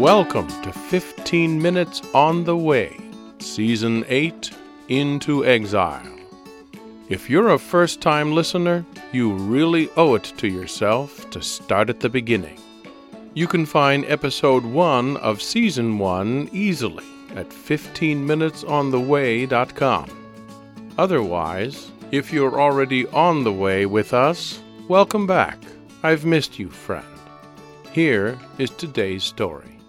Welcome to 15 Minutes on the Way, Season 8 Into Exile. If you're a first time listener, you really owe it to yourself to start at the beginning. You can find Episode 1 of Season 1 easily at 15minutesontheway.com. Otherwise, if you're already on the way with us, welcome back. I've missed you, friend. Here is today's story.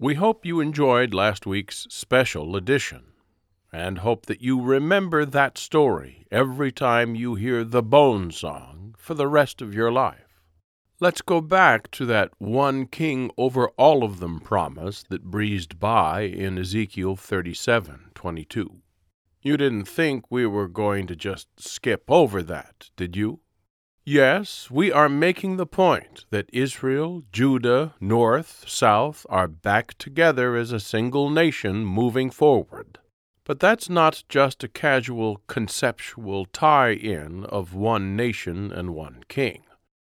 We hope you enjoyed last week's special edition, and hope that you remember that story every time you hear the Bone Song for the rest of your life. Let's go back to that one king over all of them promise that breezed by in Ezekiel 37:22. You didn't think we were going to just skip over that, did you? Yes, we are making the point that Israel, Judah, North, South are back together as a single nation moving forward. But that's not just a casual conceptual tie in of one nation and one king.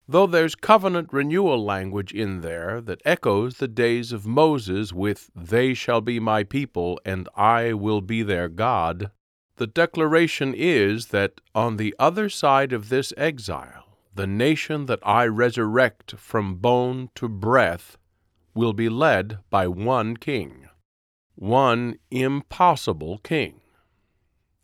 Though there's covenant renewal language in there that echoes the days of Moses with, They shall be my people, and I will be their God, the declaration is that on the other side of this exile, the nation that I resurrect from bone to breath will be led by one king, one impossible king.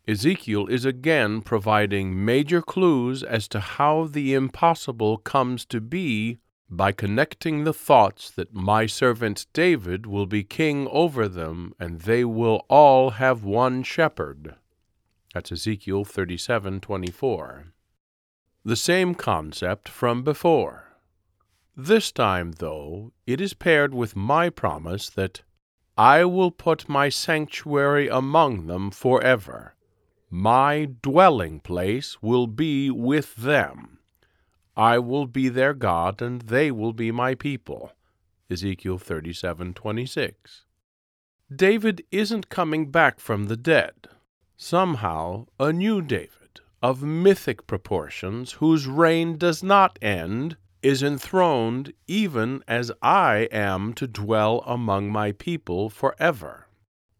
Ezekiel is again providing major clues as to how the impossible comes to be by connecting the thoughts that my servant David will be king over them, and they will all have one shepherd. That's Ezekiel 37:24. The same concept from before. This time, though, it is paired with my promise that I will put my sanctuary among them forever. My dwelling place will be with them. I will be their God, and they will be my people. Ezekiel 37:26. David isn't coming back from the dead. Somehow, a new David, of mythic proportions, whose reign does not end, is enthroned even as I am to dwell among my people forever.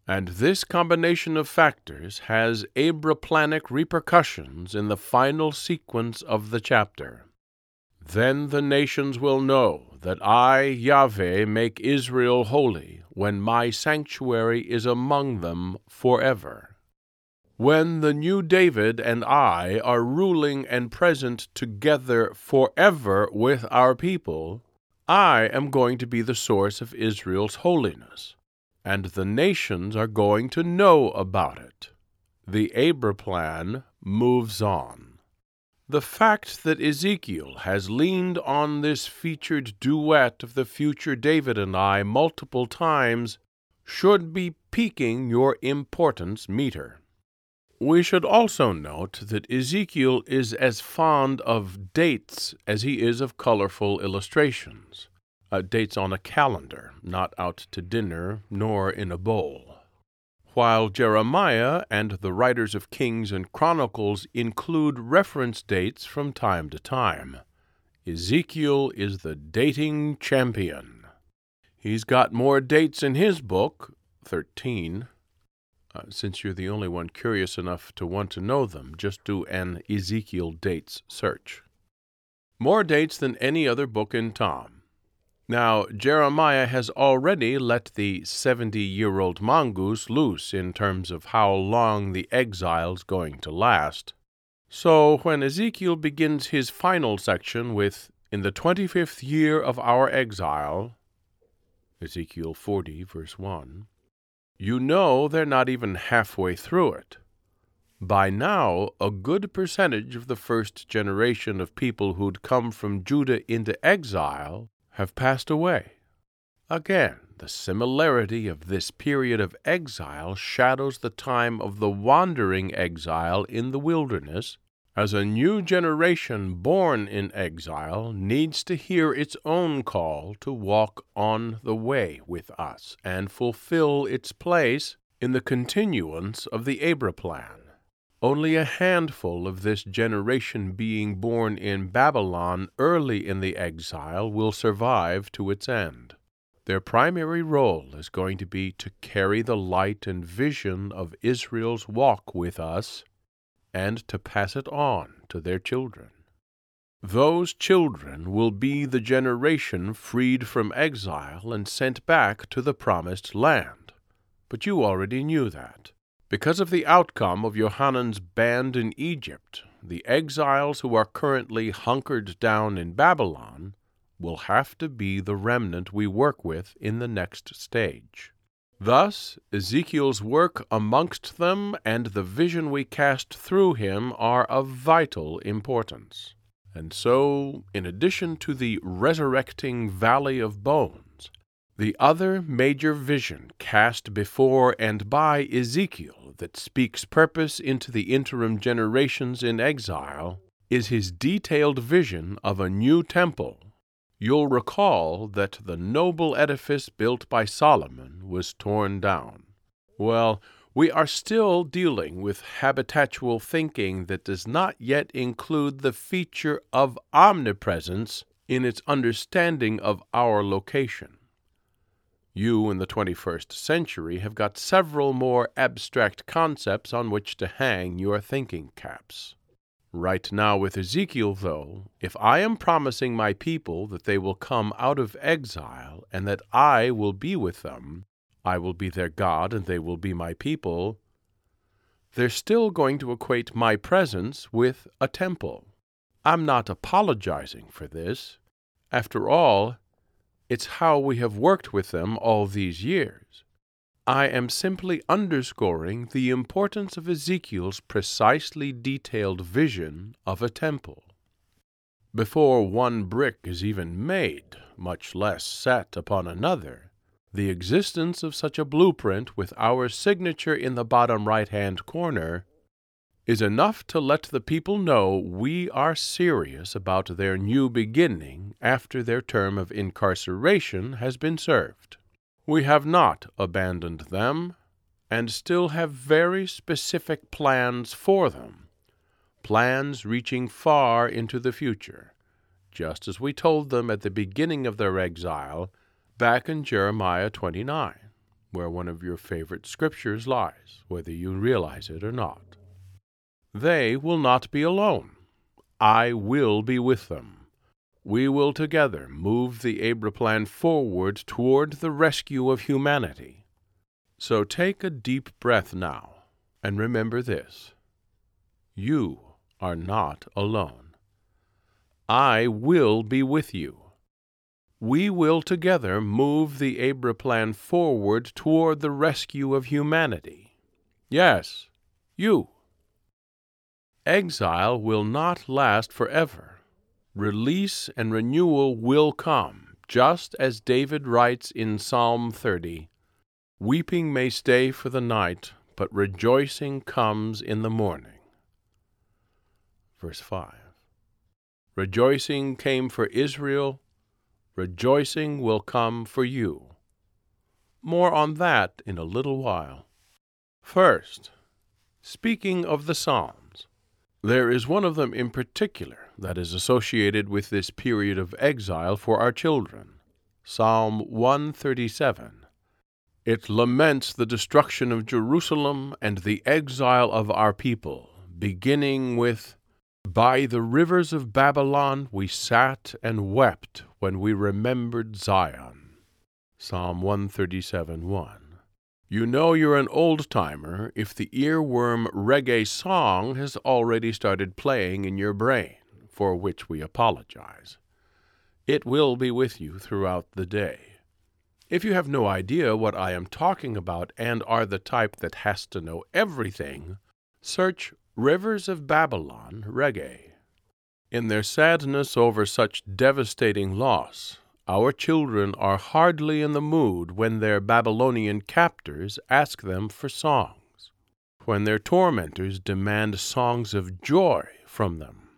And this combination of factors has abraplanic repercussions in the final sequence of the chapter. Then the nations will know that I, Yahweh, make Israel holy when my sanctuary is among them forever. When the new David and I are ruling and present together forever with our people, I am going to be the source of Israel's holiness, and the nations are going to know about it. The Abra plan moves on. The fact that Ezekiel has leaned on this featured duet of the future David and I multiple times should be piquing your importance meter. We should also note that Ezekiel is as fond of dates as he is of colorful illustrations. Uh, dates on a calendar, not out to dinner, nor in a bowl. While Jeremiah and the writers of Kings and Chronicles include reference dates from time to time, Ezekiel is the dating champion. He's got more dates in his book, 13, uh, since you're the only one curious enough to want to know them, just do an Ezekiel dates search. More dates than any other book in Tom. Now, Jeremiah has already let the 70 year old mongoose loose in terms of how long the exile's going to last. So, when Ezekiel begins his final section with, In the 25th year of our exile, Ezekiel 40, verse 1, you know they're not even halfway through it. By now, a good percentage of the first generation of people who'd come from Judah into exile have passed away. Again, the similarity of this period of exile shadows the time of the wandering exile in the wilderness as a new generation born in exile needs to hear its own call to walk on the way with us and fulfill its place in the continuance of the Abra plan. only a handful of this generation being born in Babylon early in the exile will survive to its end. Their primary role is going to be to carry the light and vision of Israel's walk with us and to pass it on to their children. Those children will be the generation freed from exile and sent back to the promised land. But you already knew that. Because of the outcome of Yohanan's band in Egypt, the exiles who are currently hunkered down in Babylon will have to be the remnant we work with in the next stage. Thus, Ezekiel's work amongst them and the vision we cast through him are of vital importance. And so, in addition to the resurrecting valley of bones, the other major vision cast before and by Ezekiel that speaks purpose into the interim generations in exile is his detailed vision of a new temple. You'll recall that the noble edifice built by Solomon was torn down. Well, we are still dealing with habitatual thinking that does not yet include the feature of omnipresence in its understanding of our location. You in the 21st century have got several more abstract concepts on which to hang your thinking caps. Right now, with Ezekiel, though, if I am promising my people that they will come out of exile and that I will be with them, I will be their God and they will be my people, they're still going to equate my presence with a temple. I'm not apologizing for this. After all, it's how we have worked with them all these years. I am simply underscoring the importance of Ezekiel's precisely detailed vision of a temple. Before one brick is even made, much less set upon another, the existence of such a blueprint with our signature in the bottom right hand corner is enough to let the people know we are serious about their new beginning after their term of incarceration has been served. We have not abandoned them, and still have very specific plans for them, plans reaching far into the future, just as we told them at the beginning of their exile back in Jeremiah 29, where one of your favorite scriptures lies, whether you realize it or not. They will not be alone. I will be with them. We will together move the Abra plan forward toward the rescue of humanity. So take a deep breath now and remember this you are not alone. I will be with you. We will together move the Abra plan forward toward the rescue of humanity. Yes, you. Exile will not last forever. Release and renewal will come, just as David writes in Psalm 30 Weeping may stay for the night, but rejoicing comes in the morning. Verse 5 Rejoicing came for Israel, rejoicing will come for you. More on that in a little while. First, speaking of the Psalm. There is one of them in particular that is associated with this period of exile for our children Psalm 137. It laments the destruction of Jerusalem and the exile of our people, beginning with By the rivers of Babylon we sat and wept when we remembered Zion. Psalm 137 1. You know you're an old timer if the earworm reggae song has already started playing in your brain, for which we apologize. It will be with you throughout the day. If you have no idea what I am talking about and are the type that has to know everything, search Rivers of Babylon reggae. In their sadness over such devastating loss, our children are hardly in the mood when their Babylonian captors ask them for songs, when their tormentors demand songs of joy from them.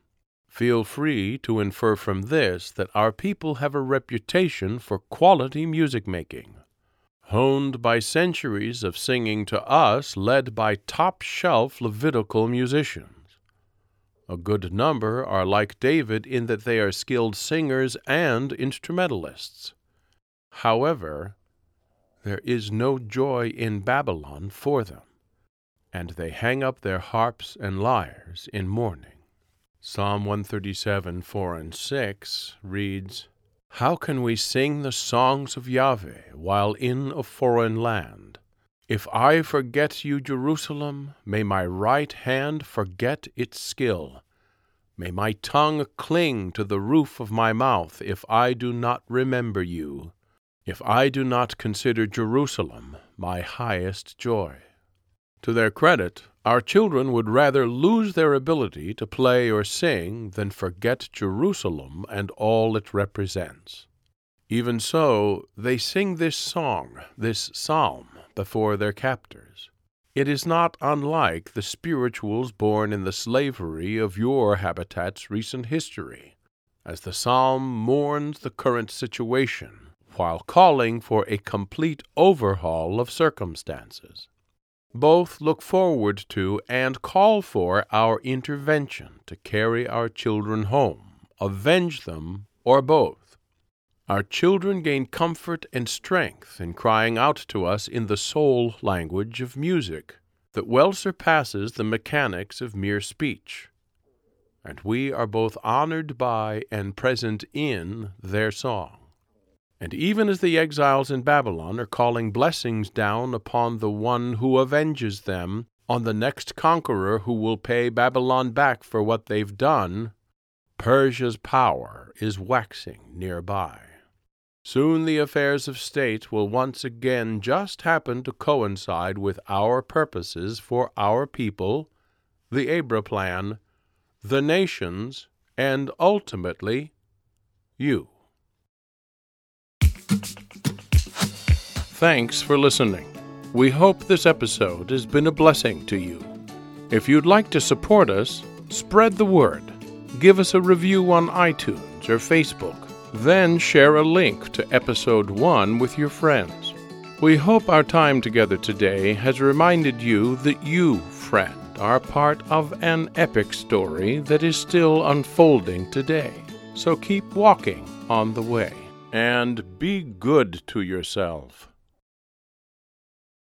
Feel free to infer from this that our people have a reputation for quality music making. honed by centuries of singing to us, led by top shelf Levitical musicians. A good number are like David in that they are skilled singers and instrumentalists. However, there is no joy in Babylon for them, and they hang up their harps and lyres in mourning. Psalm 137, 4 and 6 reads, How can we sing the songs of Yahweh while in a foreign land? If I forget you, Jerusalem, may my right hand forget its skill. May my tongue cling to the roof of my mouth if I do not remember you, if I do not consider Jerusalem my highest joy. To their credit, our children would rather lose their ability to play or sing than forget Jerusalem and all it represents. Even so, they sing this song, this psalm, before their captors. It is not unlike the spirituals born in the slavery of your habitat's recent history, as the psalm mourns the current situation while calling for a complete overhaul of circumstances. Both look forward to and call for our intervention to carry our children home, avenge them, or both. Our children gain comfort and strength in crying out to us in the soul language of music that well surpasses the mechanics of mere speech. And we are both honored by and present in their song. And even as the exiles in Babylon are calling blessings down upon the one who avenges them, on the next conqueror who will pay Babylon back for what they've done, Persia's power is waxing nearby. Soon the affairs of state will once again just happen to coincide with our purposes for our people, the Abra plan, the nations, and ultimately you. Thanks for listening. We hope this episode has been a blessing to you. If you'd like to support us, spread the word. Give us a review on iTunes or Facebook. Then share a link to episode 1 with your friends. We hope our time together today has reminded you that you, friend, are part of an epic story that is still unfolding today. So keep walking on the way and be good to yourself.